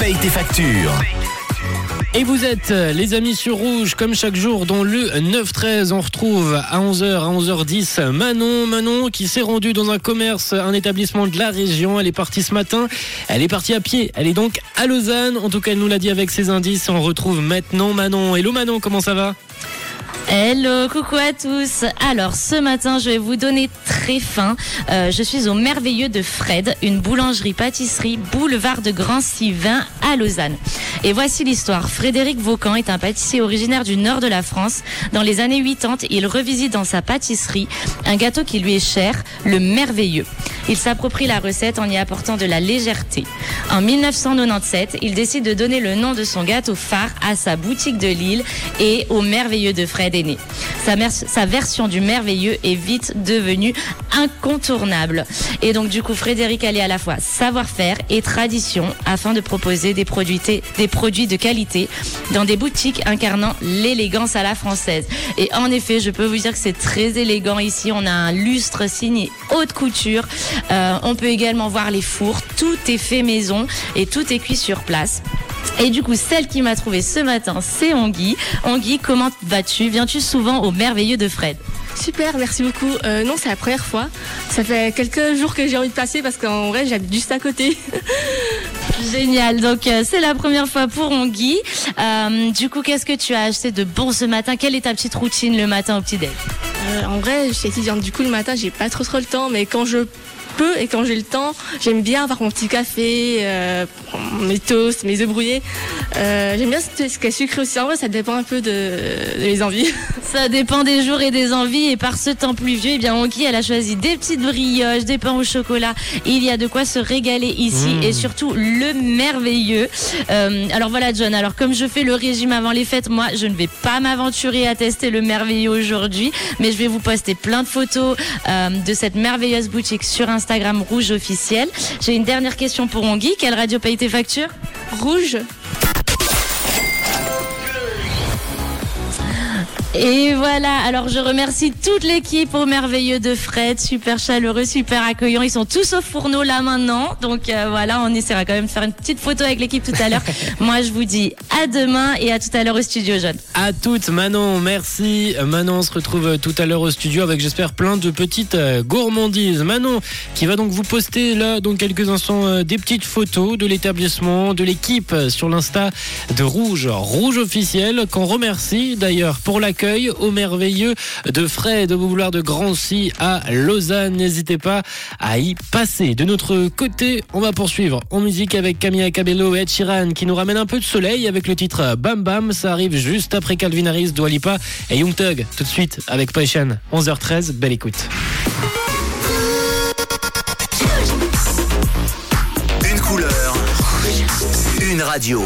paye tes factures. Et vous êtes euh, les amis sur Rouge, comme chaque jour, dans le 9-13, on retrouve à 11h, à 11h10, Manon. Manon qui s'est rendue dans un commerce, un établissement de la région. Elle est partie ce matin. Elle est partie à pied. Elle est donc à Lausanne. En tout cas, elle nous l'a dit avec ses indices. On retrouve maintenant Manon. Hello Manon, comment ça va? Hello, coucou à tous. Alors ce matin, je vais vous donner très fin. Euh, je suis au merveilleux de Fred, une boulangerie-pâtisserie boulevard de Grand Sivin à Lausanne. Et voici l'histoire. Frédéric Vaucan est un pâtissier originaire du nord de la France. Dans les années 80, il revisite dans sa pâtisserie un gâteau qui lui est cher, le merveilleux. Il s'approprie la recette en y apportant de la légèreté. En 1997, il décide de donner le nom de son gâteau phare à sa boutique de Lille et au merveilleux de Fred est né. Sa, version du merveilleux est vite devenue incontournable. Et donc du coup, Frédéric allie à la fois savoir-faire et tradition afin de proposer des produits, des produits de qualité dans des boutiques incarnant l'élégance à la française. Et en effet, je peux vous dire que c'est très élégant ici. On a un lustre signé haute couture. Euh, on peut également voir les fours. Tout est fait maison et tout est cuit sur place. Et du coup, celle qui m'a trouvé ce matin, c'est Ongui. Ongui, comment vas-tu? Viens-tu souvent au merveilleux de Fred? Super, merci beaucoup. Euh, non, c'est la première fois. Ça fait quelques jours que j'ai envie de passer parce qu'en vrai, j'habite juste à côté. Génial. Donc, euh, c'est la première fois pour Ongui. Euh, du coup, qu'est-ce que tu as acheté de bon ce matin? Quelle est ta petite routine le matin au petit-déj Euh, en vrai, je suis étudiante. Du coup, le matin, j'ai pas trop trop le temps, mais quand je peux et quand j'ai le temps, j'aime bien avoir mon petit café, euh, mes toasts, mes œufs brouillés. Euh, j'aime bien ce ce qui est sucré aussi. En vrai, ça dépend un peu de, de mes envies. Ça dépend des jours et des envies. Et par ce temps pluvieux, eh bien, Ongui, elle a choisi des petites brioches, des pains au chocolat. Il y a de quoi se régaler ici Mmh. et surtout le merveilleux. Euh, alors voilà, John. Alors comme je fais le régime avant les fêtes, moi, je ne vais pas m'aventurer à tester le merveilleux aujourd'hui, mais je vais vous poster plein de photos euh, de cette merveilleuse boutique sur Instagram Rouge officiel. J'ai une dernière question pour Ongui. Quelle radio paye tes factures? Rouge, Et voilà, alors je remercie toute l'équipe au merveilleux de Fred, super chaleureux, super accueillant. Ils sont tous au fourneau là maintenant, donc euh, voilà, on essaiera quand même de faire une petite photo avec l'équipe tout à l'heure. Moi je vous dis à demain et à tout à l'heure au studio John. À toutes, Manon, merci. Manon, on se retrouve tout à l'heure au studio avec, j'espère, plein de petites euh, gourmandises. Manon, qui va donc vous poster là, dans quelques instants, euh, des petites photos de l'établissement, de l'équipe euh, sur l'Insta de Rouge, Rouge officiel, qu'on remercie d'ailleurs pour l'accueil au merveilleux de Fred, au boulevard de Grancy à Lausanne. N'hésitez pas à y passer. De notre côté, on va poursuivre en musique avec Camilla Cabello et Ed Sheeran qui nous ramène un peu de soleil avec le titre Bam Bam. Ça arrive juste après Calvin Harris, Dua Lipa et Young Thug. Tout de suite avec Passion. 11h13, belle écoute. Une couleur. Une radio.